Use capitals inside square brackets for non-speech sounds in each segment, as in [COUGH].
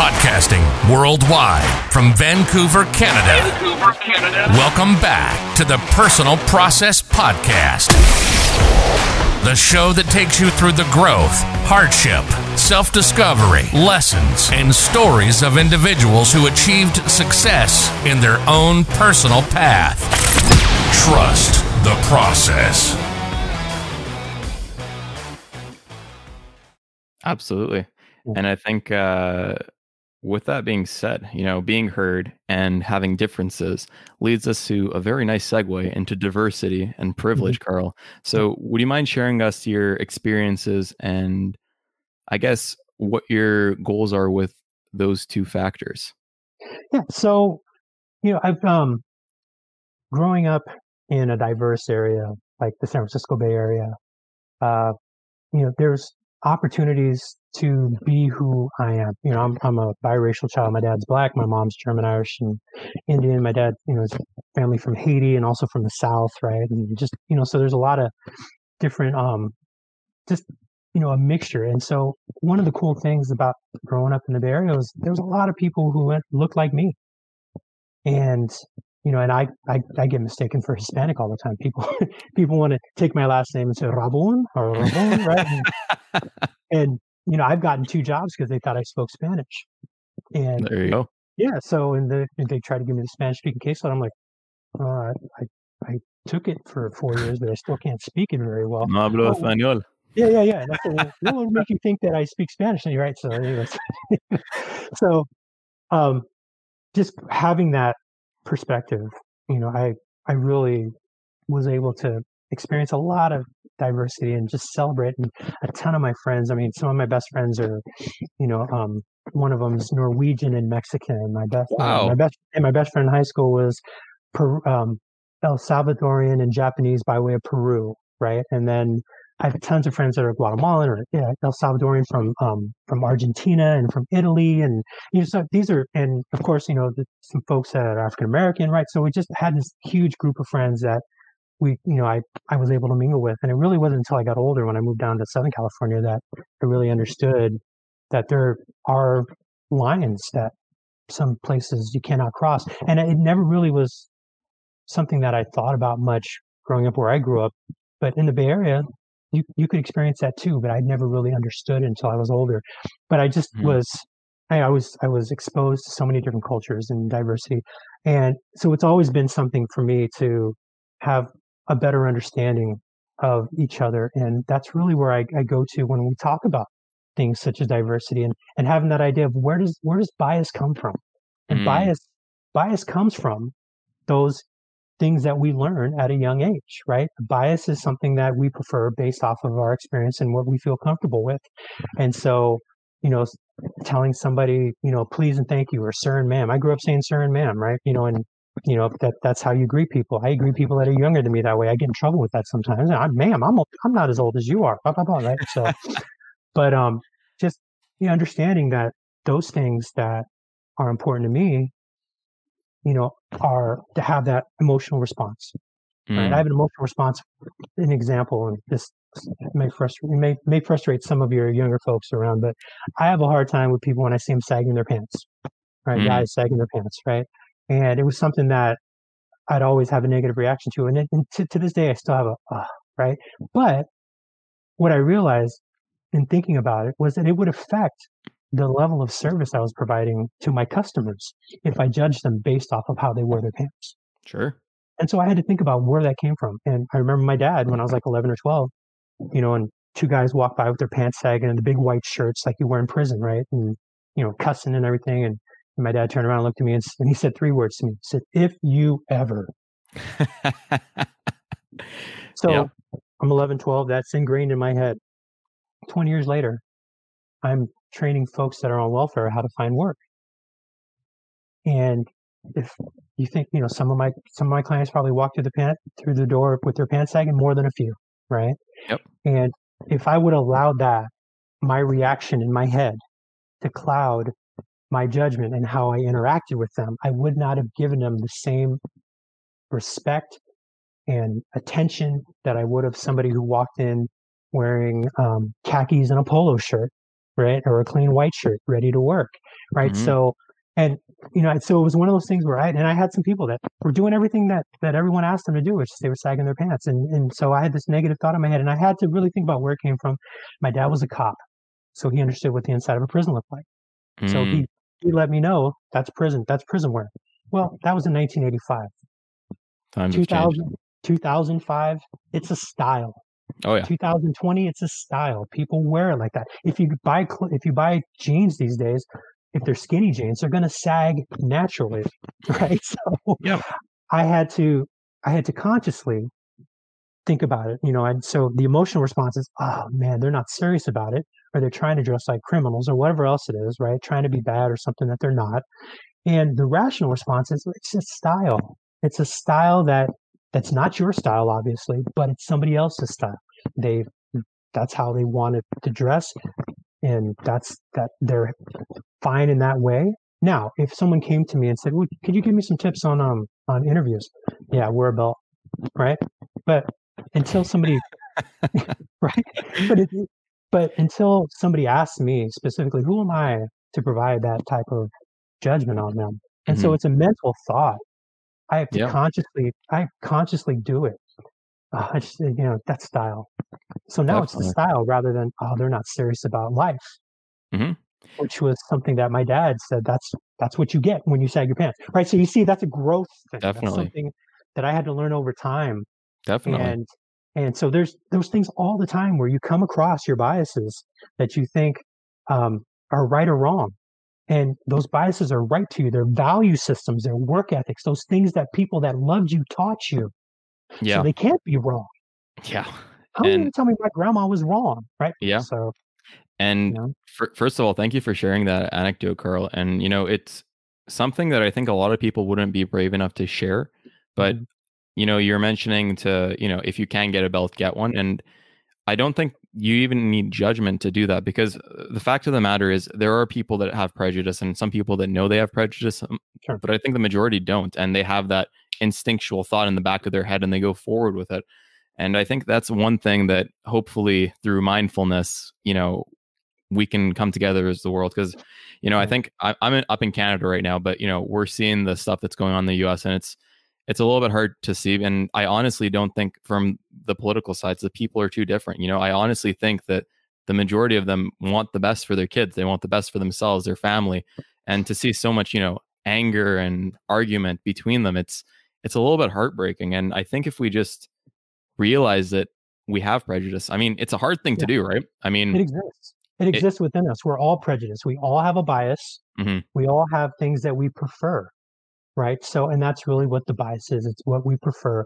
Podcasting worldwide from Vancouver, Canada. Vancouver, Canada. Welcome back to the Personal Process Podcast. The show that takes you through the growth, hardship, self discovery, lessons, and stories of individuals who achieved success in their own personal path. Trust the process. Absolutely. And I think uh, with that being said, you know, being heard and having differences leads us to a very nice segue into diversity and privilege, Mm-hmm. Carl. So, would you mind sharing us your experiences and I guess what your goals are with those two factors? Yeah. So, you know, I've um growing up in a diverse area like the San Francisco Bay Area, uh, you know, there's opportunities to be who I am. You know, I'm I'm a biracial child. My dad's black, my mom's German, Irish, and Indian. My dad, you know, is family from Haiti and also from the South, right? And just you know, so there's a lot of different um just you know a mixture and so one of the cool things about growing up in the bay area was there was a lot of people who went, looked like me and you know and I, I i get mistaken for hispanic all the time people [LAUGHS] people want to take my last name and say rabon or rabon right [LAUGHS] and, and you know i've gotten two jobs because they thought i spoke spanish and There you go. yeah so and, the, and they tried to give me the spanish speaking case and i'm like uh, i i took it for four years but i still can't speak it very well No hablo Oh, español. yeah, yeah, yeah. That's what, that would make you think that I speak Spanish, and you're right. So, anyways, [LAUGHS] so um, just having that perspective, you know, I I really was able to experience a lot of diversity and just celebrate. And a ton of my friends. I mean, some of my best friends are, you know, um, one of them's Norwegian and Mexican. My best, uh, Wow. my best, and my best friend in high school was per, um, El Salvadorian and Japanese by way of Peru, right? And then I have tons of friends that are Guatemalan or yeah, El Salvadorian from um, from Argentina and from Italy, and you know, so these are, and of course, you know, the, some folks that are African American, right? So we just had this huge group of friends that we, you know, I I was able to mingle with, and it really wasn't until I got older when I moved down to Southern California that I really understood that there are lines that some places you cannot cross, and it never really was something that I thought about much growing up where I grew up. But in the Bay Area, you you could experience that too, but I'd never really understood until I was older. But I just Mhm. was I, I was I was exposed to so many different cultures and diversity. And so it's always been something for me to have a better understanding of each other. And that's really where I, I go to when we talk about things such as diversity and, and having that idea of where does where does bias come from? And Mm. bias bias comes from those things that we learn at a young age, right? Bias is something that we prefer based off of our experience and what we feel comfortable with. And so, you know, telling somebody, you know, please and thank you or sir and ma'am. I grew up saying sir and ma'am, right? You know, and you know that that's how you greet people. I greet people that are younger than me that way. I get in trouble with that sometimes. I, ma'am, I'm I'm not as old as you are. Blah blah blah. Right. So, [LAUGHS] but um, just you know, understanding that those things that are important to me, you know, are to have that emotional response. Right? Mm. I have an emotional response. An example, and this may frustrate may may frustrate some of your younger folks around, but I have a hard time with people when I see them sagging their pants. Right, Mm. guys sagging their pants. Right, and it was something that I'd always have a negative reaction to, and, it, and to, to this day I still have a uh, right. But what I realized in thinking about it was that it would affect the level of service I was providing to my customers if I judged them based off of how they wore their pants. Sure. And so I had to think about where that came from. And I remember my dad when I was like 11 or 12, you know, and two guys walked by with their pants sagging and the big white shirts like you wear in prison, right? And, you know, cussing and everything. And my dad turned around and looked at me and, and he said three words to me. He said, if you ever. [LAUGHS] So. I'm 11, 12. That's ingrained in my head. 20 years later, I'm training folks that are on welfare how to find work. And if you think, you know, some of my some of my clients probably walk through the pant through the door with their pants sagging more than a few, right? Yep. And if I would allow that, my reaction in my head to cloud my judgment and how I interacted with them, I would not have given them the same respect and attention that I would have somebody who walked in wearing um, khakis and a polo shirt, right, or a clean white shirt, ready to work, right? Mhm. So, and you know, so it was one of those things where I and I had some people that were doing everything that that everyone asked them to do, which they were sagging their pants, and and so I had this negative thought in my head, and I had to really think about where it came from. My dad was a cop, so he understood what the inside of a prison looked like. So Mm, he he let me know that's prison, that's prison wear. Well, that was in 1985. times have 2000, 2005, it's a style. Oh yeah. 2020, it's a style. People wear it like that. If you buy if you buy jeans these days, if they're skinny jeans, they're going to sag naturally, [LAUGHS] right? So Yep. I had to I had to consciously think about it, you know. And so the emotional response is, oh man, they're not serious about it, or they're trying to dress like criminals, or whatever else it is, right? Trying to be bad or something that they're not. And the rational response is, it's a style. It's a style that that's not your style, obviously, but it's somebody else's style. They that's how they wanted to dress, and that's that they're fine in that way. Now, if someone came to me and said, well, "Could you give me some tips on um on interviews?" Yeah, wear a belt, right? But until somebody, [LAUGHS] [LAUGHS] right? But it, but until somebody asks me specifically, who am I to provide that type of judgment on them? And so Mhm. it's a mental thought. I have to Yeah. consciously, I consciously do it. Uh, just, you know, that style. So now it's the style rather than, oh, they're not serious about life, Mhm. which was something that my dad said. That's that's what you get when you sag your pants, right? So you see, that's a growth thing. That's Definitely. something that I had to learn over time Definitely. and and so there's those things all the time where you come across your biases that you think um, are right or wrong and those biases are right to you they're value systems they're work ethics those things that people that loved you taught you yeah. so they can't be wrong yeah. how are you tell me my grandma was wrong right Yeah. so And you know fir- first of all, thank you for sharing that anecdote, Carl. And you know, it's something that I think a lot of people wouldn't be brave enough to share. But Mhm. You know, you're mentioning to you know, if you can get a belt, get one. And I don't think you even need judgment to do that because uh, the fact of the matter is there are people that have prejudice and some people that know they have prejudice, um, Sure. but I think the majority don't, and they have that instinctual thought in the back of their head and they go forward with it. And I think that's one thing that hopefully through mindfulness, you know, we can come together as the world because you know i think I, i'm up in canada right now but you know we're seeing the stuff that's going on in the us and it's it's a little bit hard to see and i honestly don't think from the political sides the people are too different you know? I honestly think that the majority of them want the best for their kids they want the best for themselves their family and to see so much you know anger and argument between them it's it's a little bit heartbreaking and i think if we just realize that we have prejudice i mean it's a hard thing to do right? I mean it exists. It exists within us. We're all prejudiced. We all have a bias. Mhm. we all have things that we prefer right so and that's really what the bias is it's what we prefer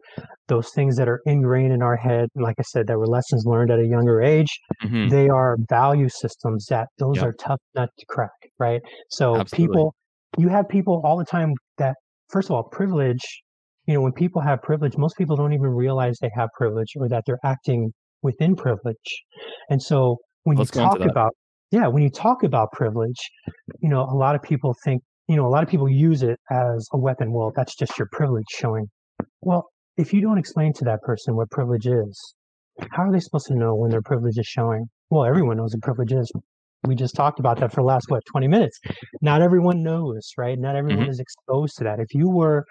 those things that are ingrained in our head like i said that were lessons learned at a younger age mhm. they are value systems that those Yep. are tough nut to crack right so Absolutely. people you have people all the time that first of all privilege you know when people have privilege most people don't even realize they have privilege or that they're acting within privilege and so when Let's you talk about yeah when you talk about privilege you know a lot of people think you know a lot of people use it as a weapon. Well that's just your privilege showing. Well if you don't explain to that person what privilege is how are they supposed to know when their privilege is showing? Well everyone knows what privilege is. We just talked about that for the last what 20 minutes. Not everyone knows right? Not everyone mm-hmm. is exposed to that. If you were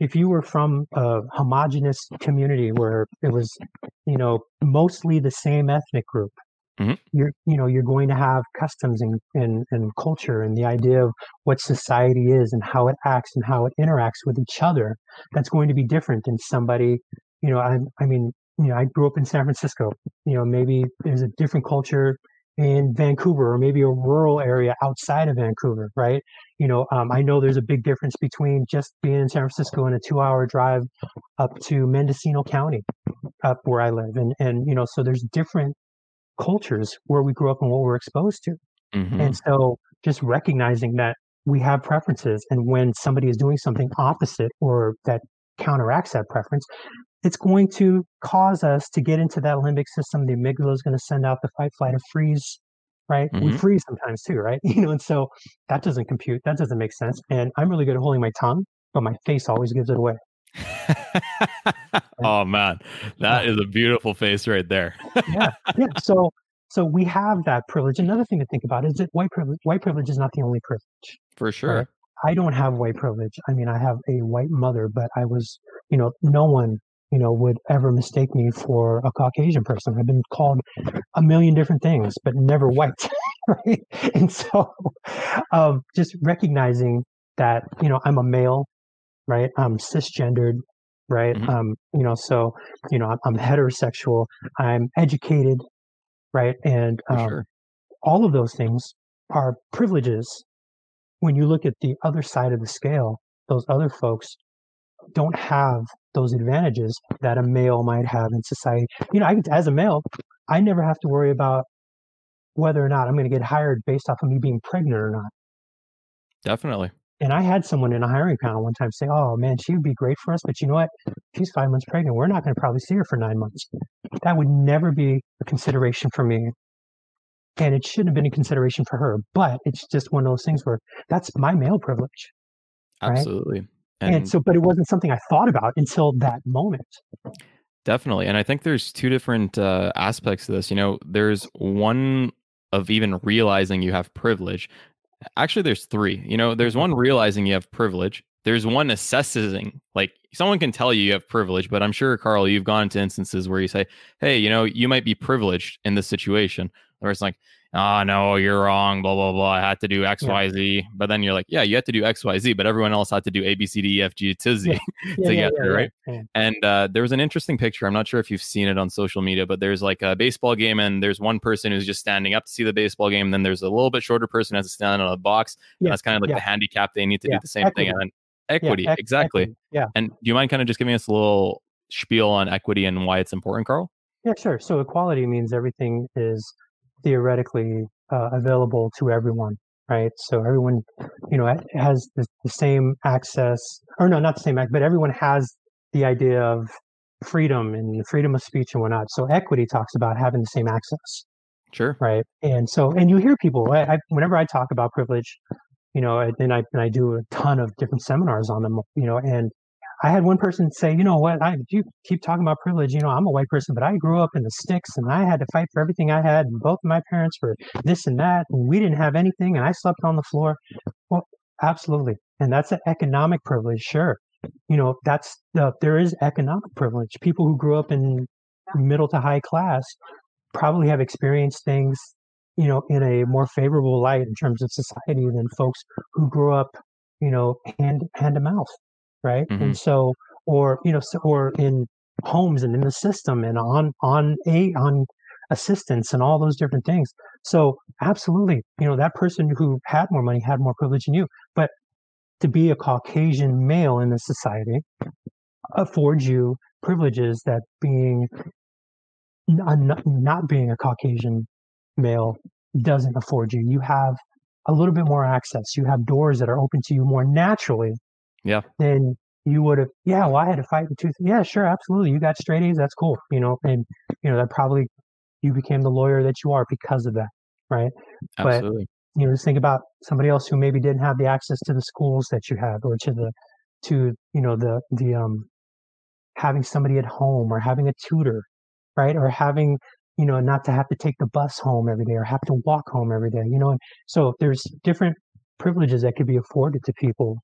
if you were from a homogenous community where it was you know mostly the same ethnic group Mhm. you're you know you're going to have customs and, and and culture and the idea of what society is and how it acts and how it interacts with each other that's going to be different than somebody you know i i mean you know i grew up in san francisco you know maybe there's a different culture in Vancouver or maybe a rural area outside of Vancouver, right? You know, um, I know there's a big difference between just being in San Francisco and a two-hour drive up to Mendocino County, up where I live, and and you know, so there's different cultures where we grew up and what we're exposed to, Mhm. and so just recognizing that we have preferences, and when somebody is doing something opposite or that counteracts that preference, it's going to cause us to get into that limbic system. The amygdala is going to send out the fight, flight, or freeze. Right? We Mhm. freeze sometimes too, right? [LAUGHS] You know, and so that doesn't compute. That doesn't make sense. And I'm really good at holding my tongue, but my face always gives it away. [LAUGHS] oh man, that is a beautiful face right there. yeah, yeah. [LAUGHS] So, so we have that privilege. Another thing to think about is that white privilege white privilege is not the only privilege. For sure. Right? I don't have white privilege. I mean, I have a white mother, but I was, you know, no one, you know, would ever mistake me for a Caucasian person. I've been called a million different things, but never white. [LAUGHS] right. And so um, just recognizing that, you know, I'm a male, right? I'm cisgendered, right? Mm-hmm. Um, you know, so, you know, I'm, I'm heterosexual, I'm educated, right? And um, sure. all of those things are privileges when you look at the other side of the scale, those other folks don't have those advantages that a male might have in society. You know, I, as a male, I never have to worry about whether or not I'm going to get hired based off of me being pregnant or not. Definitely. And I had someone in a hiring panel one time say, "Oh man, she would be great for us, but you know what? She's five months pregnant. We're not going to probably see her for nine months." That would never be a consideration for me and it shouldn't have been a consideration for her. But it's just one of those things where that's my male privilege. Right? Absolutely. And, and so, but it wasn't something I thought about until that moment. Definitely. And I think there's two different uh, aspects to this. You know, there's one of even realizing you have privilege. Actually, there's three. You know, there's one realizing you have privilege. There's one assessing, like someone can tell you you have privilege, but I'm sure, Carl, you've gone to instances where you say, hey, you know, you might be privileged in this situation where it's like, oh no, you're wrong, blah blah blah. I had to do X, yeah. Y, Z. But then you're like, yeah, you had to do X, Y, Z, but everyone else had to do A, B, C, D, E, F, G to Z yeah. [LAUGHS] to yeah, get there, right? And uh, there was an interesting picture. I'm not sure if you've seen it on social media, but there's like a baseball game, and there's one person who's just standing up to see the baseball game. And then there's a little bit shorter person who has to stand on a box. And that's kind of like the handicap. They need to do the same equity. thing. And equity, equity. exactly. Equity. Yeah. And do you mind kind of just giving us a little spiel on equity and why it's important, Carl? Yeah, sure. So equality means everything is theoretically uh, available to everyone, right? So everyone, you know, has the, the same access, or no, not the same, but everyone has the idea of freedom and freedom of speech and whatnot. So equity talks about having the same access. Sure. Right. And so, and you hear people, I, I, whenever I talk about privilege, you know, and I, and I do a ton of different seminars on them, you know, and I had one person say, you know what, I you keep talking about privilege. You know, I'm a white person, but I grew up in the sticks and I had to fight for everything I had. And both of my parents were this and that, and we didn't have anything, and I slept on the floor. Well, absolutely. And that's an economic privilege, sure. You know, that's the there is economic privilege. People who grew up in middle to high class probably have experienced things, you know, in a more favorable light in terms of society than folks who grew up, you know, hand hand to mouth right? Mm-hmm. And so, or you know, or in homes and in the system and on on a on assistance and all those different things. So absolutely, you know, that person who had more money had more privilege than you. But to be a Caucasian male in this society affords you privileges that being not, not being a Caucasian male doesn't afford you. You have a little bit more access. You have doors that are open to you more naturally yeah. Then you would have, yeah, well, I had to fight the tooth. Yeah, sure, absolutely. You got straight A's. That's cool. You know, and, you know, that probably you became the lawyer that you are because of that. Right. Absolutely. But, you know, just think about somebody else who maybe didn't have the access to the schools that you have or to the, to, you know, the, the, um, having somebody at home or having a tutor, right? Or having, you know, not to have to take the bus home every day or have to walk home every day, you know. And so there's different privileges that could be afforded to people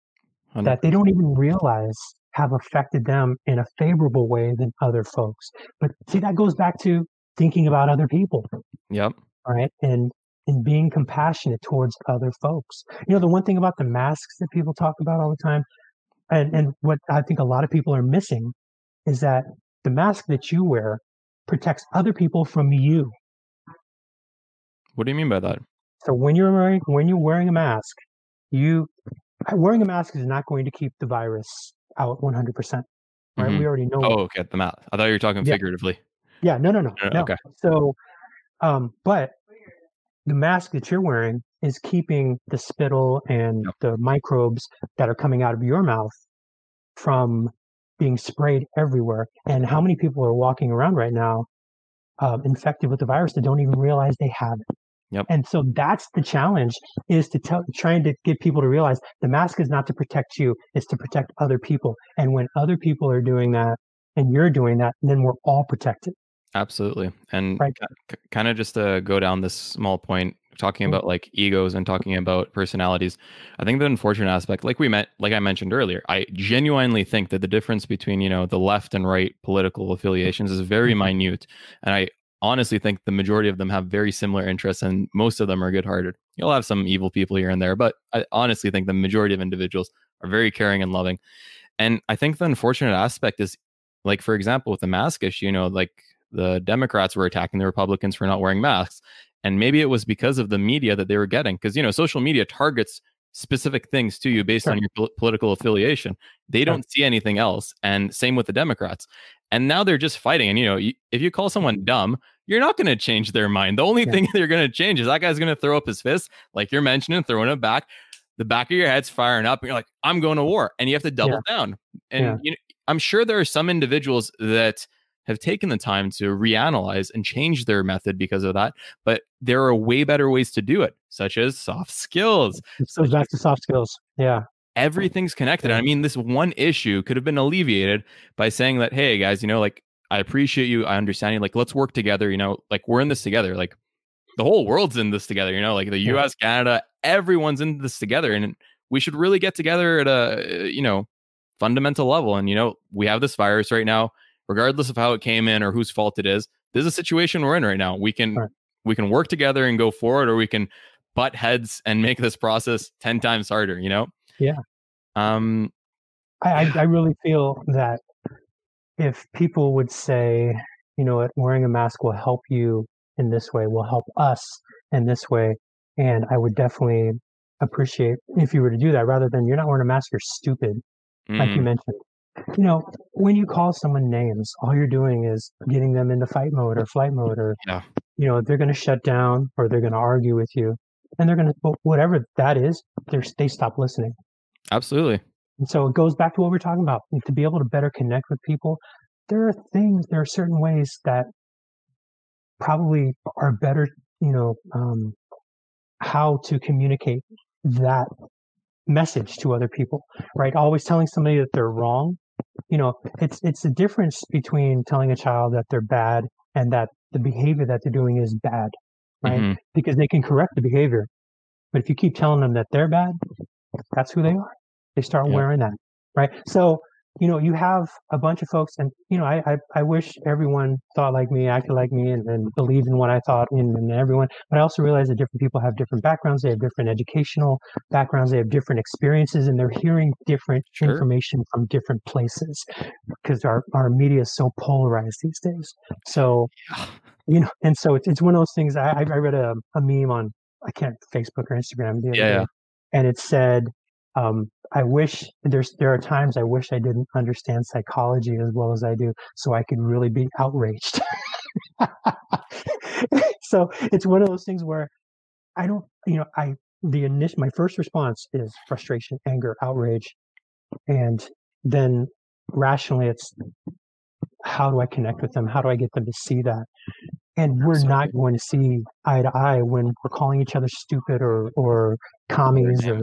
that they don't even realize have affected them in a favorable way than other folks. But see, that goes back to thinking about other people. Yep. Right. And and being compassionate towards other folks. You know, the one thing about the masks that people talk about all the time, and, and what I think a lot of people are missing is that the mask that you wear protects other people from you. What do you mean by that? So when you're wearing when you're wearing a mask, you wearing a mask is not going to keep the virus out 100%. Right? Mm-hmm. We already know. Oh, okay. The mask. I thought you were talking yeah. figuratively. Yeah. No, no, no, no. Okay. So, um, but the mask that you're wearing is keeping the spittle and yep. the microbes that are coming out of your mouth from being sprayed everywhere. And how many people are walking around right now um, infected with the virus that don't even realize they have it? Yep. And so that's the challenge is to tell, trying to get people to realize the mask is not to protect you, it's to protect other people. And when other people are doing that and you're doing that, then we're all protected. Absolutely. And right. c- kind of just to go down this small point, talking mm-hmm. about like egos and talking about personalities, I think the unfortunate aspect, like we met, like I mentioned earlier, I genuinely think that the difference between, you know, the left and right political affiliations is very mm-hmm. minute. And I honestly think the majority of them have very similar interests and most of them are good hearted. You'll have some evil people here and there, but I honestly think the majority of individuals are very caring and loving. And I think the unfortunate aspect is like, for example, with the mask issue, you know, like the Democrats were attacking the Republicans for not wearing masks. And maybe it was because of the media that they were getting. Because, you know, social media targets specific things to you based sure. on your pol- political affiliation. They don't see anything else. And same with the Democrats. And now they're just fighting. And, you know, if you call mm-hmm. someone dumb, you're not going to change their mind. The only yeah. thing [LAUGHS] they're going to change is that guy's going to throw up his fist, like you're mentioning, throwing it back. The back of your head's firing up, and you're like, I'm going to war. And you have to double yeah. down. And yeah. you know, I'm sure there are some individuals that have taken the time to reanalyze and change their method because of that. But there are way better ways to do it, such as soft skills. Goes back to soft skills. Yeah. Everything's connected. I mean, this one issue could have been alleviated by saying that, hey, guys, you know, like, I appreciate you. I understand you. Like, let's work together. You know, like, we're in this together. Like, the whole world's in this together. You know, like the US, Canada, everyone's in this together. And we should really get together at a, you know, fundamental level. And, you know, we have this virus right now regardless of how it came in or whose fault it is. This is a situation we're in right now. We can right. we can work together and go forward, or we can butt heads and make this process ten times harder. You know? Yeah. Um, I I really feel that if people would say, you know what, wearing a mask will help you in this way, will help us in this way, and I would definitely appreciate if you were to do that rather than you're not wearing a mask, you're stupid, mm. like you mm. mentioned you know, when you call someone names, all you're doing is getting them into fight mode or flight mode, or yeah. you know, they're going to shut down or they're going to argue with you, and they're going to whatever that is, they they stop listening. Absolutely. And so it goes back to what we're talking about. To be able to better connect with people, there are things, there are certain ways that probably are better. You know, um, how to communicate that message to other people, right? Always telling somebody that they're wrong you know, it's it's the difference between telling a child that they're bad and that the behavior that they're doing is bad, right? Mm-hmm. Because they can correct the behavior, but if you keep telling them that they're bad, that's who they are. They start yeah. wearing that, right? So you know, you have a bunch of folks, and you know, I I, I wish everyone thought like me, acted like me, and, and believed in what I thought in, in everyone. But I also realize that different people have different backgrounds. They have different educational backgrounds. They have different experiences, and they're hearing different sure. information from different places because our our media is so polarized these days. So, you know, and so it's it's one of those things. I I read a, a meme on I can't Facebook or Instagram the other yeah, yeah. and it said um, I wish there's there are times I wish I didn't understand psychology as well as I do, so I could really be outraged. [LAUGHS] so it's one of those things where I don't, you know, I the initial my first response is frustration, anger, outrage, and then rationally it's how do I connect with them? How do I get them to see that? And we're not going to see eye to eye when we're calling each other stupid or or commies or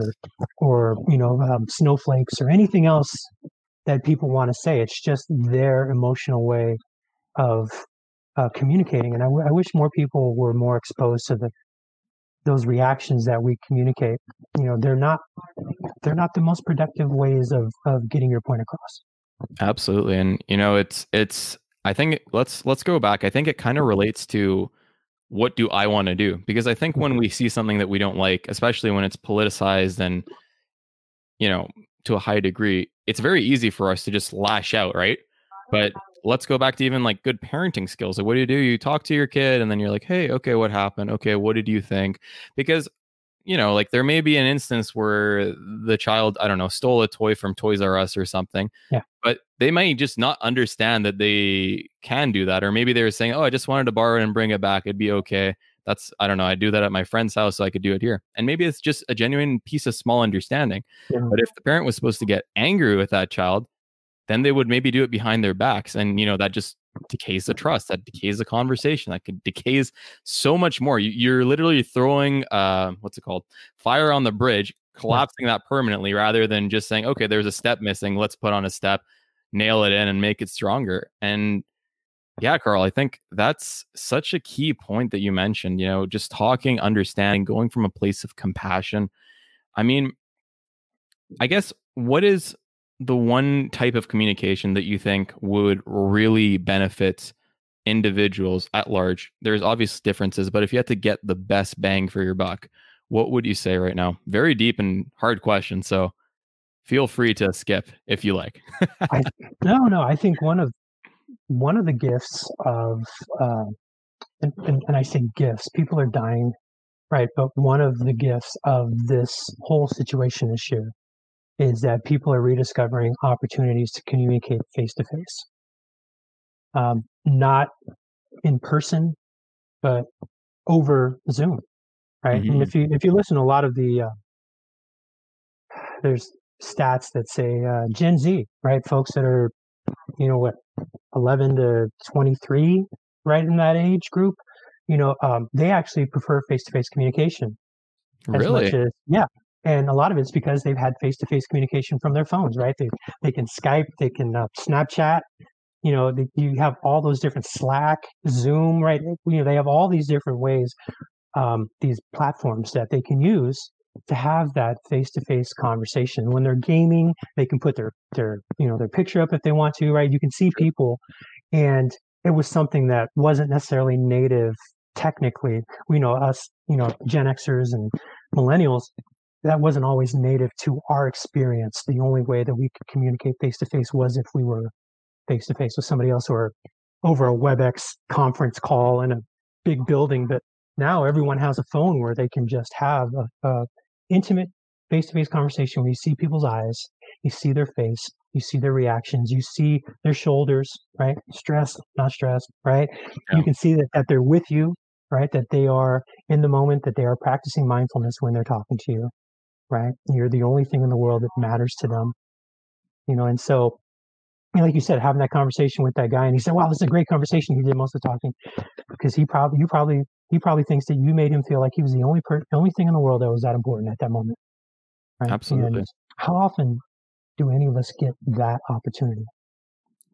or you know um, snowflakes or anything else that people want to say. It's just their emotional way of uh, communicating, and I, w- I wish more people were more exposed to the those reactions that we communicate. You know, they're not they're not the most productive ways of of getting your point across. Absolutely, and you know, it's it's I think let's let's go back. I think it kind of relates to what do I want to do? Because I think when mm-hmm. we see something that we don't like, especially when it's politicized and you know, to a high degree, it's very easy for us to just lash out, right? But let's go back to even like good parenting skills. Like what do you do? You talk to your kid and then you're like, "Hey, okay, what happened? Okay, what did you think?" Because you know, like there may be an instance where the child, I don't know, stole a toy from Toys R Us or something. Yeah. But they might just not understand that they can do that. Or maybe they were saying, oh, I just wanted to borrow it and bring it back. It'd be okay. That's, I don't know, I do that at my friend's house, so I could do it here. And maybe it's just a genuine piece of small understanding. Yeah. But if the parent was supposed to get angry with that child, then they would maybe do it behind their backs. And, you know, that just decays the trust that decays the conversation that could decays so much more you, are literally throwing uh what's it called fire on the bridge collapsing that permanently rather than just saying okay there's a step missing let's put on a step nail it in and make it stronger and Yeah, Carl, I think that's such a key point that you mentioned. You know, just talking, understanding, going from a place of compassion. I mean, I guess what is the one type of communication that you think would really benefit individuals at large? There's obvious differences, but if you had to get the best bang for your buck, what would you say right now? Very deep and hard question. So feel free to skip if you like. [LAUGHS] I, no, no. I think one of one of the gifts of uh, and, and, and I say gifts. People are dying, right? But one of the gifts of this whole situation this year is that people are rediscovering opportunities to communicate face to face, not in person, but over Zoom, right? Mm-hmm. And if you if you listen to a lot of the uh, there's stats that say uh, Gen Z, right? Folks that are, you know, what, 11 to 23, right in that age group, you know, um, they actually prefer face-to-face communication. As Really? As, yeah. And a lot of it's because they've had face-to-face communication from their phones, right? They they can Skype, they can uh, Snapchat, you know, they, you have all those different Slack, Zoom, right? You know, they have all these different ways, um, these platforms that they can use to have that face-to-face conversation when they're gaming they can put their their you know their picture up if they want to right you can see people and it was something that wasn't necessarily native technically you know us you know gen xers and millennials that wasn't always native to our experience the only way that we could communicate face to face was if we were face to face with somebody else or over a webex conference call in a big building but now everyone has a phone where they can just have a, a intimate face-to-face conversation where you see people's eyes, you see their face, you see their reactions, you see their shoulders, right? Stressed, not stressed, right? Yeah. You can see that, that they're with you, right? That they are in the moment, that they are practicing mindfulness when they're talking to you, right? You're the only thing in the world that matters to them, you know, and so like you said, having that conversation with that guy, and he said, "Wow, this is a great conversation." He did most of the talking because he probably, you probably he probably thinks that you made him feel like he was the only per- the only thing in the world that was that important at that moment. Right? Absolutely. And how often do any of us get that opportunity?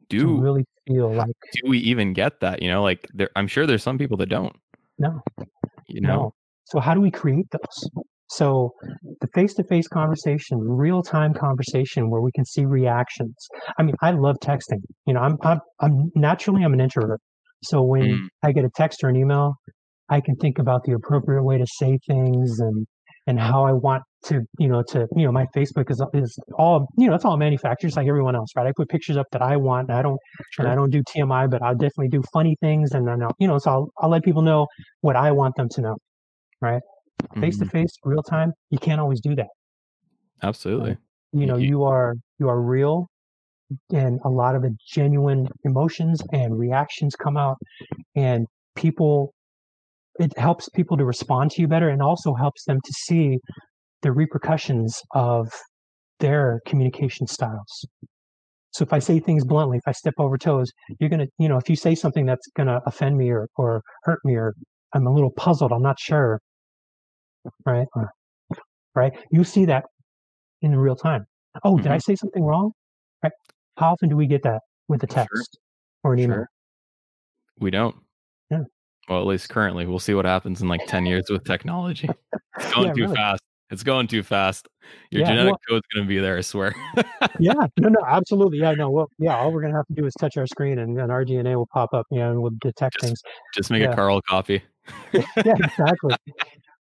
Do we really feel like do we even get that? You know, like there, I'm sure there's some people that don't. No. You know. No. So how do we create those? So the face-to-face conversation, real-time conversation where we can see reactions. I mean, I love texting. You know, I'm I'm, I'm naturally I'm an introvert. So when mm. I get a text or an email, I can think about the appropriate way to say things and and how I want to, you know, to, you know, my Facebook is is all, you know, it's all manufactured just like everyone else, right? I put pictures up that I want and I don't sure. and I don't do TMI, but I'll definitely do funny things and then I'll, you know, so I'll I'll let people know what I want them to know. Right. Face to face, real time, you can't always do that. Absolutely. you know, you are you are real and a lot of the genuine emotions and reactions come out and people it helps people to respond to you better and also helps them to see the repercussions of their communication styles. So if I say things bluntly, if I step over toes, you're gonna, you know, if you say something that's gonna offend me or or hurt me or I'm a little puzzled, I'm not sure, right? Right? You see that in real time. Oh, mm-hmm. did I mm-hmm. say something wrong? Right? How often do we get that with a text sure. or an email? Sure. We don't. Yeah. Well, at least currently, we'll see what happens in like 10 years with technology. [LAUGHS] It's [LAUGHS] going yeah, too really. fast. It's going too fast. Your yeah, genetic well, code's going to be there, I swear. yeah, [LAUGHS] no, no, absolutely. Yeah, no, well, yeah, all we're going to have to do is touch our screen and, and our DNA will pop up, you know, and we'll detect just, things. Just make yeah. a Carl coffee. yeah, exactly.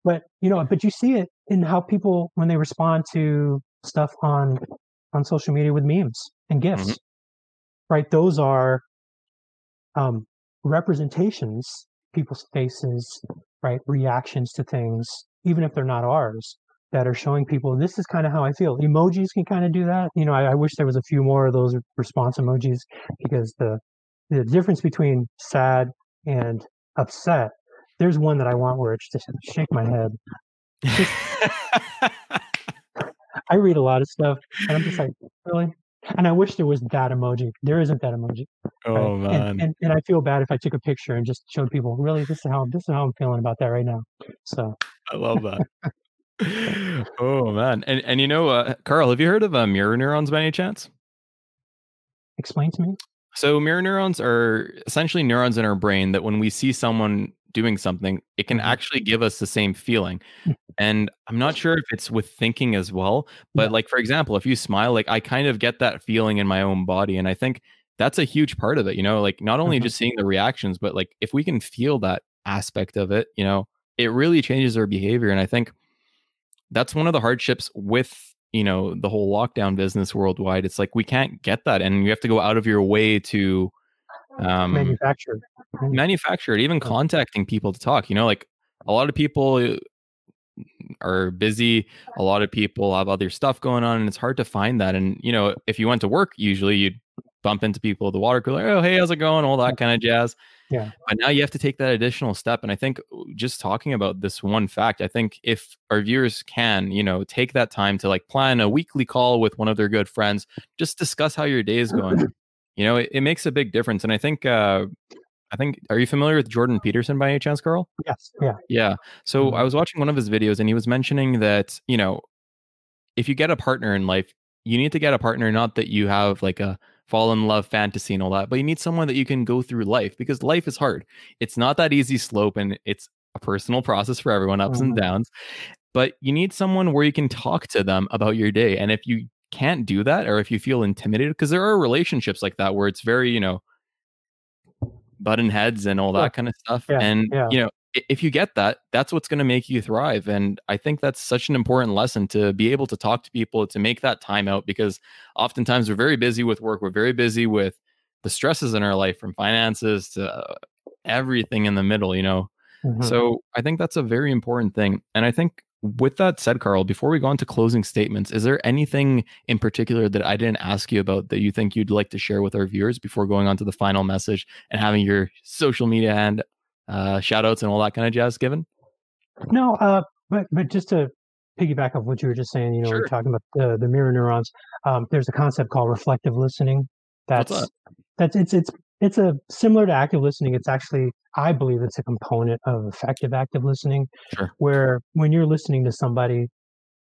But, you know, but you see it in how people, when they respond to stuff on on social media with memes and GIFs, mm-hmm. right? Those are um, representations people's faces, right? Reactions to things, even if they're not ours, that are showing people this is kind of how I feel. Emojis can kind of do that. You know, I, I wish there was a few more of those response emojis because the the difference between sad and upset. There's one that I want where it's just shake my head. [LAUGHS] I read a lot of stuff, and I'm just like, really? And I wish there was that emoji. There isn't that emoji. Oh right? man. And, and, and I feel bad if I took a picture and just showed people. Really, this is how this is how I'm feeling about that right now. So. I love that. [LAUGHS] oh man, and and you know, uh, Carl, have you heard of uh, mirror neurons by any chance? Explain to me. So mirror neurons are essentially neurons in our brain that when we see someone doing something, it can Mhm. actually give us the same feeling. Mm. And I'm not sure if it's with thinking as well, but like for example, if you smile, like I kind of get that feeling in my own body. And I think that's a huge part of it, you know, like not only Mhm. just seeing the reactions, but like if we can feel that aspect of it, you know, it really changes our behavior. And I think that's one of the hardships with you know the whole lockdown business worldwide it's like we can't get that and you have to go out of your way to um Manufactured. manufacture it even contacting people to talk you know like a lot of people uh, are busy a lot of people have other stuff going on and it's hard to find that and you know if you went to work usually you'd bump into people at the water cooler oh hey how's it going? all that kind of jazz. Yeah. but now you have to take that additional step and i think uh, just talking about this one fact i think if our viewers can you know take that time to like plan a weekly call with one of their good friends just discuss how your day is going you know it, it makes a big difference and i think uh i think are you familiar with jordan peterson by any chance carl Yes. Yeah. yeah. So I Mhm. was watching one of his videos and he was mentioning that, you know, if you get a partner in life, you need to get a partner, not that you have like a fall in love fantasy and all that, but you need someone that you can go through life because life is hard. It's not that easy slope and it's a personal process for everyone, ups and Mhm. downs. But you need someone where you can talk to them about your day. And if you can't do that or if you feel intimidated, because there are relationships like that where it's very, you know, button heads and all that kind of stuff. Yeah, and yeah. you know, if you get that, that's what's going to make you thrive. And I think that's such an important lesson to be able to talk to people, to make that time out, because oftentimes we're very busy with work. We're very busy with the stresses in our life, from finances to uh, everything in the middle. You know, Mhm. so I think that's a very important thing. And I think with that said, Carl, before we go on to closing statements, is there anything in particular that I didn't ask you about that you think you'd like to share with our viewers before going on to the final message and having your social media and uh, shout outs and all that kind of jazz given? No, uh, but but just to piggyback off what you were just saying, you know, Sure. we're talking about the the mirror neurons. Um, there's a concept called reflective listening. That's that? that's it's it's it's a similar to active listening. It's actually I believe it's a component of effective active listening, Sure. where when you're listening to somebody,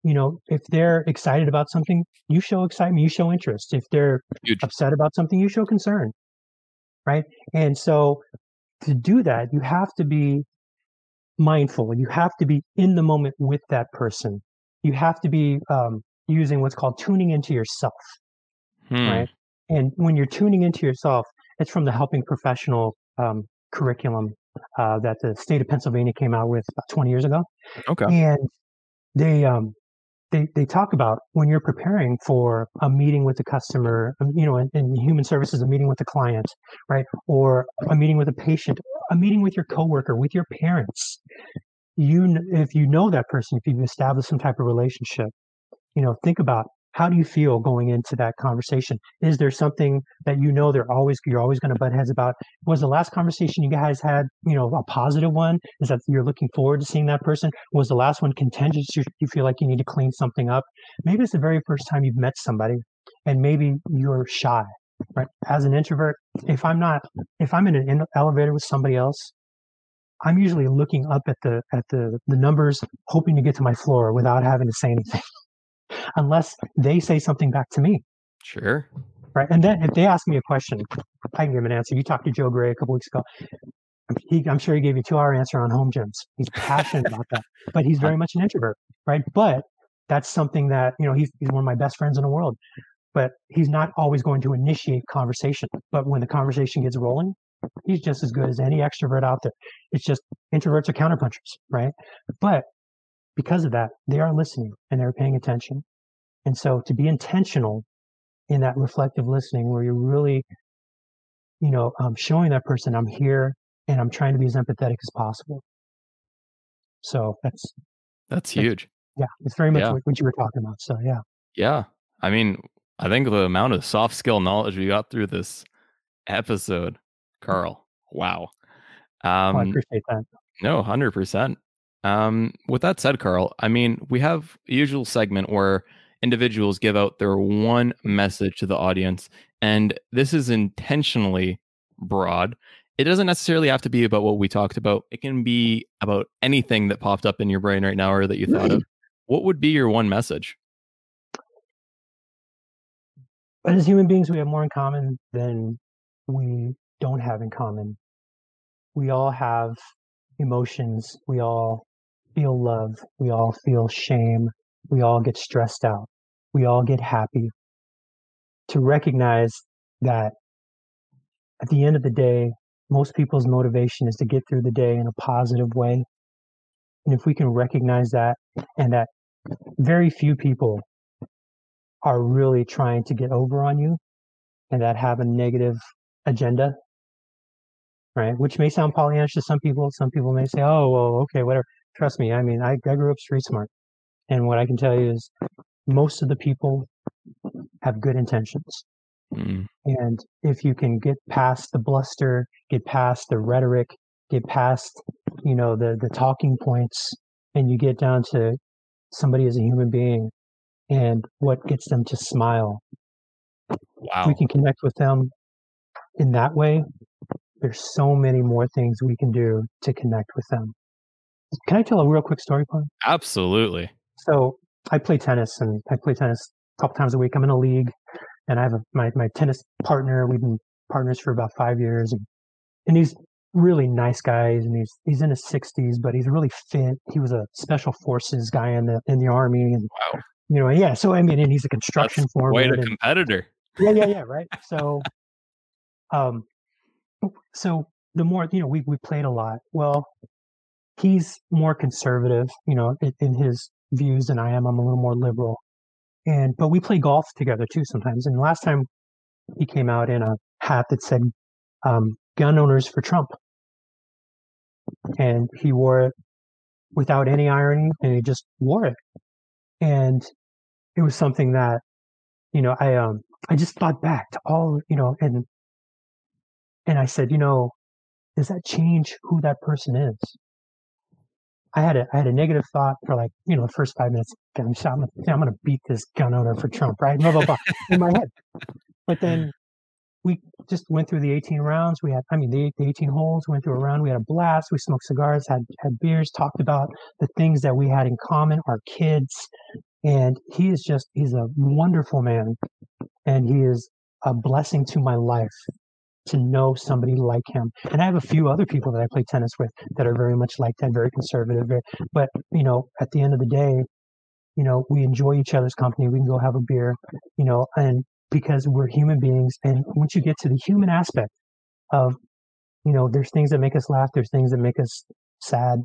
you know, if they're excited about something, you show excitement, you show interest. If they're Huge. upset about something, you show concern, right? And so to do that, you have to be mindful. You have to be in the moment with that person. You have to be um, using what's called tuning into yourself, Hmm. right? And when you're tuning into yourself, it's from the Helping Professional um, curriculum uh, that the state of Pennsylvania came out with about 20 years ago. Okay. and they um they they talk about when you're preparing for a meeting with the customer um, you know in, in human services a meeting with the client right? Or a meeting with a patient a meeting with your coworker with your parents. You if you know that person if you've established some type of relationship you know think about how do you feel going into that conversation? Is there something that you know they're always you're always going to butt heads about? Was the last conversation you guys had you know a positive one? Is that you're looking forward to seeing that person? Was the last one contentious? You, feel like you need to clean something up? Maybe it's the very first time you've met somebody and maybe you're shy right? As an introvert if i'm not if i'm in an elevator with somebody else i'm usually looking up at the at the the numbers hoping to get to my floor without having to say anything [LAUGHS] unless they say something back to me Sure. right? And then if they ask me a question, I can give them an answer. You talked to Joe Gray a couple weeks ago. He, I'm sure he gave you a two hour answer on home gyms. He's passionate about that, but he's [LAUGHS] very much an introvert, right? But that's something that, you know, he's, he's one of my best friends in the world, but he's not always going to initiate conversation. But when the conversation gets rolling, he's just as good as any extrovert out there. It's just introverts are counterpunchers, right? But because of that, they are listening and they're paying attention. And so to be intentional in that reflective listening where you're really you know um, showing that person i'm here and i'm trying to be as empathetic as possible so that's That's huge. yeah it's very much Yeah. what, what you were talking about so yeah Yeah. I mean, I think the amount of soft skill knowledge we got through this episode, Carl. Wow. oh, i Um, appreciate that No, hundred percent. Um, with that said, Carl, I mean, we have a usual segment where individuals give out their one message to the audience, and this is intentionally broad. It doesn't necessarily have to be about what we talked about. It can be about anything that popped up in your brain right now or that you thought of. What would be your one message? but as human beings we have more in common than we don't have in common. We all have emotions. We all feel love. We all feel shame. We all get stressed out. We all get happy. To recognize that at the end of the day, most people's motivation is to get through the day in a positive way. And if we can recognize that and that very few people are really trying to get over on you and that have a negative agenda, right? Which may sound Pollyannish to some people. Some people may say, oh, well, okay, whatever. Trust me. I mean, I, I grew up street smart. And what I can tell you is most of the people have good intentions. Mm. And if you can get past the bluster, get past the rhetoric, get past, you know, the the talking points, and you get down to somebody as a human being and what gets them to smile. Wow. If we can connect with them in that way. There's so many more things we can do to connect with them. Can I tell a real quick story, Paul? Absolutely. So I play tennis and I play tennis a couple times a week. I'm in a league and I have a, my, my tennis partner. We've been partners for about five years and, and he's really nice guy and he's, he's in his sixties, but he's really fit. He was a special forces guy in the, in the army and, wow. you know, yeah. So, I mean, and he's a construction That's foreman. Quite a and, competitor. Yeah. Yeah. Yeah. [LAUGHS] Right. So, um, so the more, you know, we, we played a lot. Well, he's more conservative, you know, in, in his views than I am. I'm a little more liberal. And but we play golf together too sometimes. And last time he came out in a hat that said um, "Gun Owners for Trump," and he wore it without any irony, and he just wore it. And it was something that you know I um I just thought back to all you know and and I said you know does that change who that person is? I had a I had a negative thought for like you know the first five minutes. I'm, I'm, I'm going to beat this gun owner for Trump, right? Blah blah blah in my head. But then we just went through the 18 rounds. We had, I mean, the, the 18 holes. Went through a round. We had a blast. We smoked cigars, had had beers, talked about the things that we had in common, our kids, and he is just he's a wonderful man, and he is a blessing to my life to know somebody like him. And I have a few other people that I play tennis with that are very much like that, very conservative. But, you know, at the end of the day, you know, we enjoy each other's company. We can go have a beer, you know, and because we're human beings. And once you get to the human aspect of, you know, there's things that make us laugh, there's things that make us sad,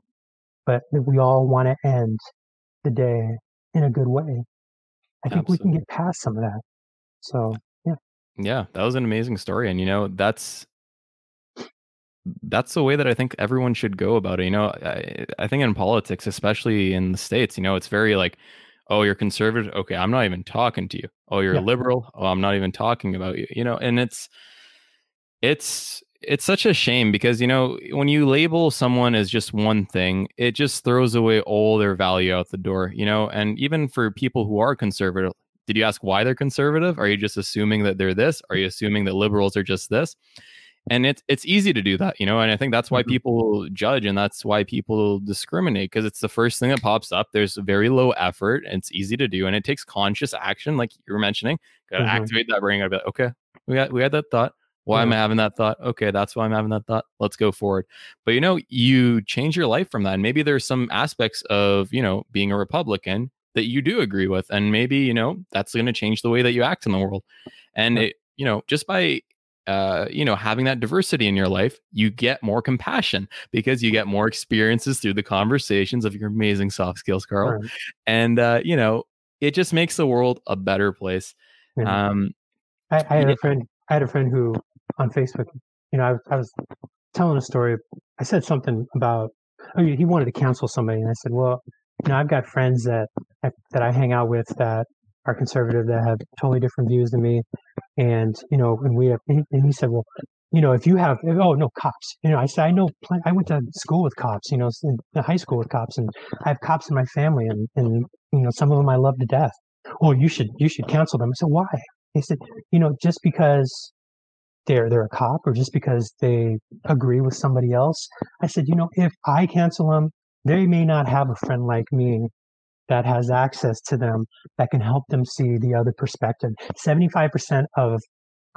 but we all want to end the day in a good way. I think Absolutely. we can get past some of that. So yeah, that was an amazing story. And, you know, that's that's the way that I think everyone should go about it. You know, I, I think in politics, especially in the States, you know, it's very like, oh, you're conservative. Okay, I'm not even talking to you. Oh, you're yeah. liberal. Oh, I'm not even talking about you. You know, and it's it's it's such a shame because you know when you label someone as just one thing it just throws away all their value out the door you know and even for people who are conservative did you ask why they're conservative? Are you just assuming that they're this? Are you assuming that liberals are just this? And it's it's easy to do that, you know, and I think that's why mm-hmm. people judge and that's why people discriminate because it's the first thing that pops up. There's very low effort and it's easy to do, and it takes conscious action, like you were mentioning. Got to mm-hmm. activate that brain. Got to be like, okay, we got we had that thought. Why am I having that thought? Okay, that's why I'm having that thought. Let's go forward. But you know, you change your life from that. And maybe there's some aspects of, you know, being a Republican that you do agree with and maybe you know that's going to change the way that you act in the world and it you know just by uh, you know, having that diversity in your life, you get more compassion because you get more experiences through the conversations of your amazing soft skills, Carl. Right. And uh, you know, it just makes the world a better place. Yeah. Um, I, I, had a friend. I had a friend who on Facebook. You know, I, I was telling a story. I said something about oh, he wanted to cancel somebody, and I said, well, you know, I've got friends that that I hang out with that are conservative that have totally different views than me, and you know, and we have, and he said, well, you know, if you have, oh no, cops, you know, I said, I know, I went to school with cops, you know, in high school with cops, and I have cops in my family, and and you know, some of them I love to death. Oh, you should you should cancel them. I said, why? He said, you know, just because they're they're a cop or just because they agree with somebody else. I said, you know, if I cancel them, they may not have a friend like me that has access to them that can help them see the other perspective. 75% of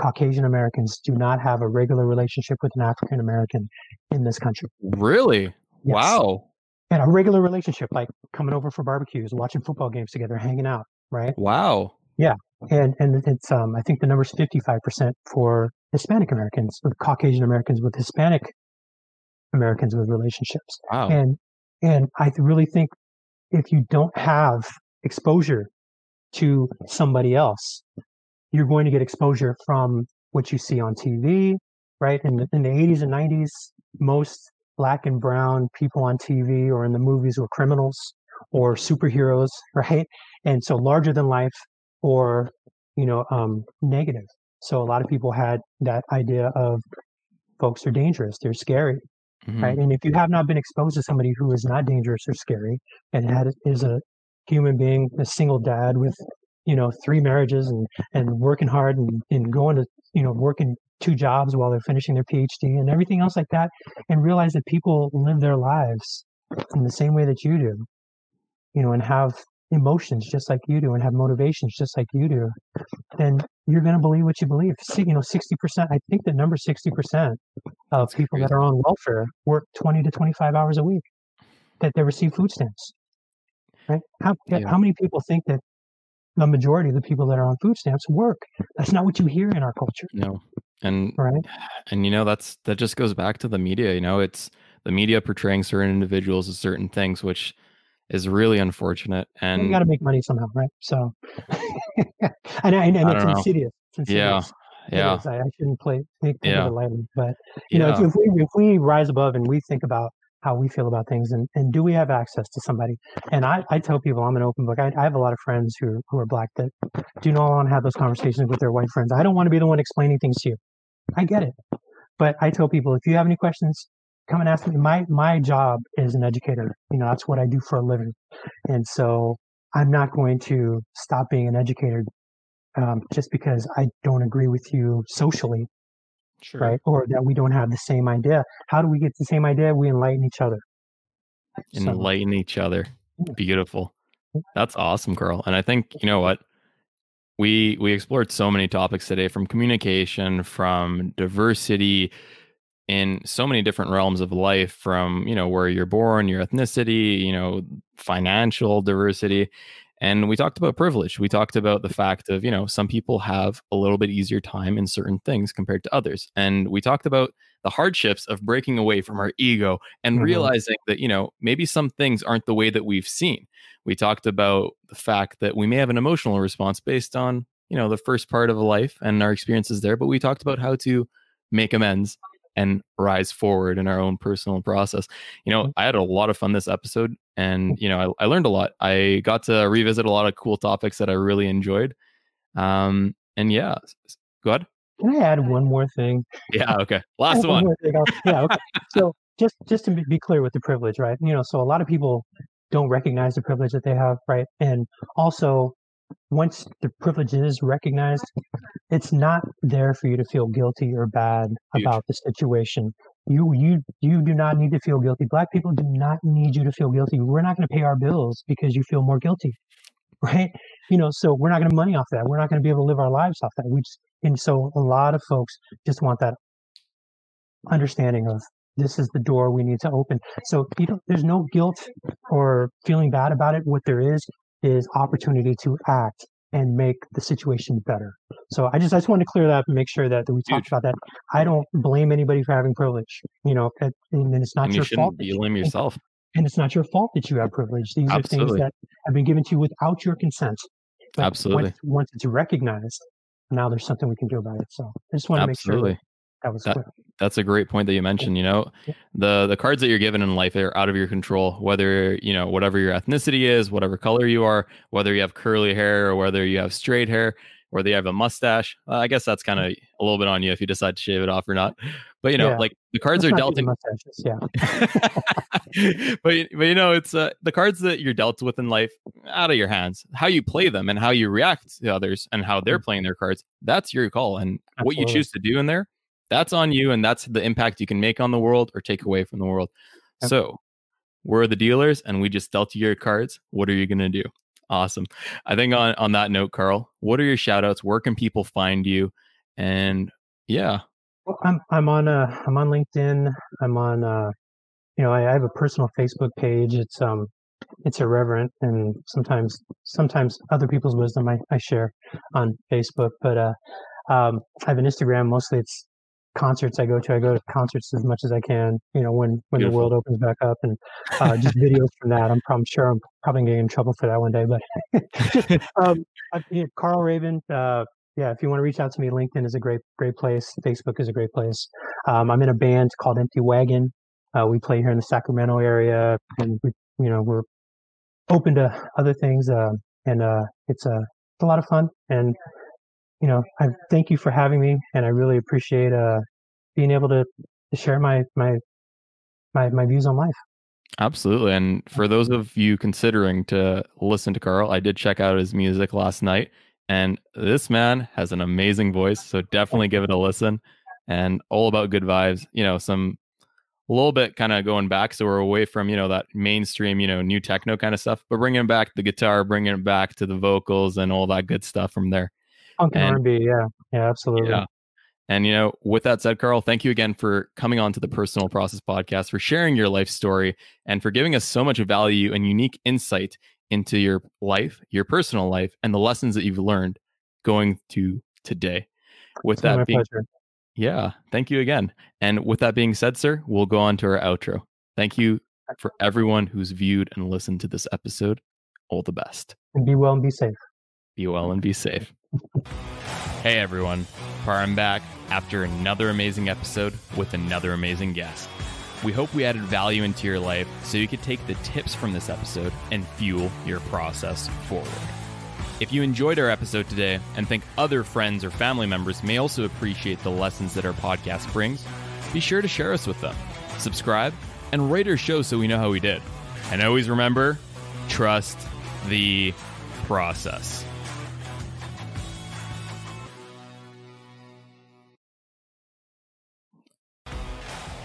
Caucasian Americans do not have a regular relationship with an African American in this country. Really? Yes. Wow. And a regular relationship, like coming over for barbecues, watching football games together, hanging out, right? Wow. Yeah. And and it's um I think the number's fifty five percent for Hispanic Americans, with Caucasian Americans with Hispanic Americans with relationships. Wow. And and I really think if you don't have exposure to somebody else, you're going to get exposure from what you see on TV, right? In the, in the 80s and 90s, most black and brown people on TV or in the movies were criminals or superheroes, [LAUGHS] right? And so larger than life or, you know, um, negative. So a lot of people had that idea of folks are dangerous, they're scary, Mhm. right? And if you have not been exposed to somebody who is not dangerous or scary and had is a human being, a single dad with you know three marriages and and working hard and, and going to you know working two jobs while they're finishing their PhD and everything else like that, and realize that people live their lives in the same way that you do, you know, and have emotions just like you do and have motivations just like you do, then you're going to believe what you believe. See, you know, 60%, I think the number 60% of That's people that are on welfare work 20 to 25 hours a week that they receive food stamps. Right? How, Yeah. how many people think that the majority of the people that are on food stamps work? That's not what you hear in our culture, No. And right? and you know that's that just goes back to the media you know it's the media portraying certain individuals as certain things which is really unfortunate And you got to make money somehow, right? So, [LAUGHS] and, and, and it's insidious. It's yeah insidious. It yeah. I, I shouldn't play think, Yeah. of it lightly, but you know, if, if we if we rise above and we think about how we feel about things and, and do we have access to somebody? And I, I tell people I'm an open book. I, I have a lot of friends who who are black that do not want to have those conversations with their white friends. I don't want to be the one explaining things to you. I get it, but I tell people if you have any questions, come and ask me. My my job is an educator. You know, that's what I do for a living, and so I'm not going to stop being an educator um, just because I don't agree with you socially sure right? Or that we don't have the same idea. How do we get the same idea? We enlighten each other. So, enlighten each other beautiful that's awesome carl and i think you know what we we explored so many topics today from communication from diversity in so many different realms of life from you know where you're born your ethnicity you know financial diversity and we talked about privilege. We talked about the fact of you know some people have a little bit easier time in certain things compared to others. And we talked about the hardships of breaking away from our ego and Mhm. realizing that you know maybe some things aren't the way that we've seen. We talked about the fact that we may have an emotional response based on you know the first part of a life and our experiences there but we talked about how to make amends and rise forward in our own personal process you know i had a lot of fun this episode and you know I, I learned a lot i got to revisit a lot of cool topics that i really enjoyed um and yeah go ahead Can I add one more thing? yeah okay last one. I'll- Yeah. Okay. so just just to be clear with the privilege, right? You know, so a lot of people don't recognize the privilege that they have, right? And also, once the privilege is recognized, it's not there for you to feel guilty or bad Huge. about the situation. You you you do not need to feel guilty. Black people do not need you to feel guilty. We're not going to pay our bills because you feel more guilty, [LAUGHS] right? You know, so we're not going to money off that. We're not going to be able to live our lives off that. We just, and so a lot of folks just want that understanding of this is the door we need to open. So you don't, there's no guilt or feeling bad about it. What there is is opportunity to act and make the situation better. So I just I just wanted to clear that up and make sure that, that we talked about that. I don't blame anybody for having privilege. You know, and, and it's not and you your fault. shouldn't that you- blame yourself and it's not your fault that you have privilege. These are things that have been given to you without your consent. But Absolutely. Once, once it's recognized, now there's something we can do about it. So I just want to make sure absolutely that, was That- that's a great point that you mentioned you know Yeah. the the cards that you're given in life are out of your control whether you know whatever your ethnicity is whatever color you are whether you have curly hair or whether you have straight hair whether you have a mustache uh, i guess that's kind of a little bit on you if you decide to shave it off or not but you know Yeah. like the cards Let's are dealt in mustaches. Yeah. [LAUGHS] but but you know it's uh, the cards that you're dealt with in life out of your hands how you play them and how you react to others and how they're playing their cards that's your call and what you choose to do in there that's on you and that's the impact you can make on the world or take away from the world Yep. so we're the dealers and we just dealt you your cards what are you going to do awesome i think on on that note carl what are your shout outs where can people find you And yeah. Well, I'm I'm on uh I'm on LinkedIn. I'm on uh you know I, I have a personal Facebook page. It's um it's irreverent and sometimes sometimes other people's wisdom I, I share on Facebook. But uh um I have an Instagram. Mostly it's concerts I go to. I go to concerts as much as I can. You know when when Beautiful. the world opens back up and uh, just videos from that. I'm, I'm sure I'm probably getting in trouble for that one day. But [LAUGHS] um, I, you know, Carl Rabun. Uh, yeah, if you want to reach out to me, LinkedIn is a great, great place. Facebook is a great place. Um, I'm in a band called Empty Wagon. Uh, we play here in the Sacramento area, and we, you know, we're open to other things. Uh, and uh, it's a, it's a lot of fun. And you know, I thank you for having me, and I really appreciate uh, being able to, to share my my my my views on life. Absolutely. And for those of you considering to listen to Carl, I did check out his music last night. And this man has an amazing voice. So definitely give it a listen and all about good vibes. You know, some a little bit kind of going back. So we're away from, you know, that mainstream, you know, new techno kind of stuff, but bringing back the guitar, bringing it back to the vocals and all that good stuff from there. Funk and, and R&B. Yeah. Yeah, absolutely. Yeah. And, you know, with that said, Carl, thank you again for coming on to the Personal Process podcast, for sharing your life story, and for giving us so much value and unique insight into your life, your personal life, and the lessons that you've learned going to today. With it's that being, pleasure. yeah, thank you again. And with that being said, sir, we'll go on to our outro. Thank you for everyone who's viewed and listened to this episode. All the best. And be well and be safe. Be well and be safe. Hey everyone, Parham back after another amazing episode with another amazing guest. We hope we added value into your life so you could take the tips from this episode and fuel your process forward. If you enjoyed our episode today and think other friends or family members may also appreciate the lessons that our podcast brings, be sure to share us with them. Subscribe and rate our show so we know how we did. And always remember trust the process.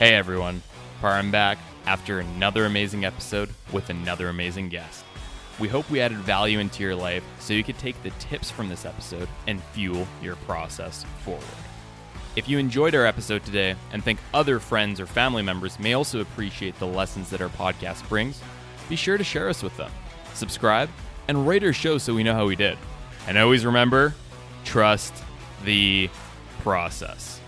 Hey everyone, Parham back after another amazing episode with another amazing guest. We hope we added value into your life so you could take the tips from this episode and fuel your process forward. If you enjoyed our episode today and think other friends or family members may also appreciate the lessons that our podcast brings, be sure to share us with them. Subscribe and rate our show so we know how we did. And always remember trust the process.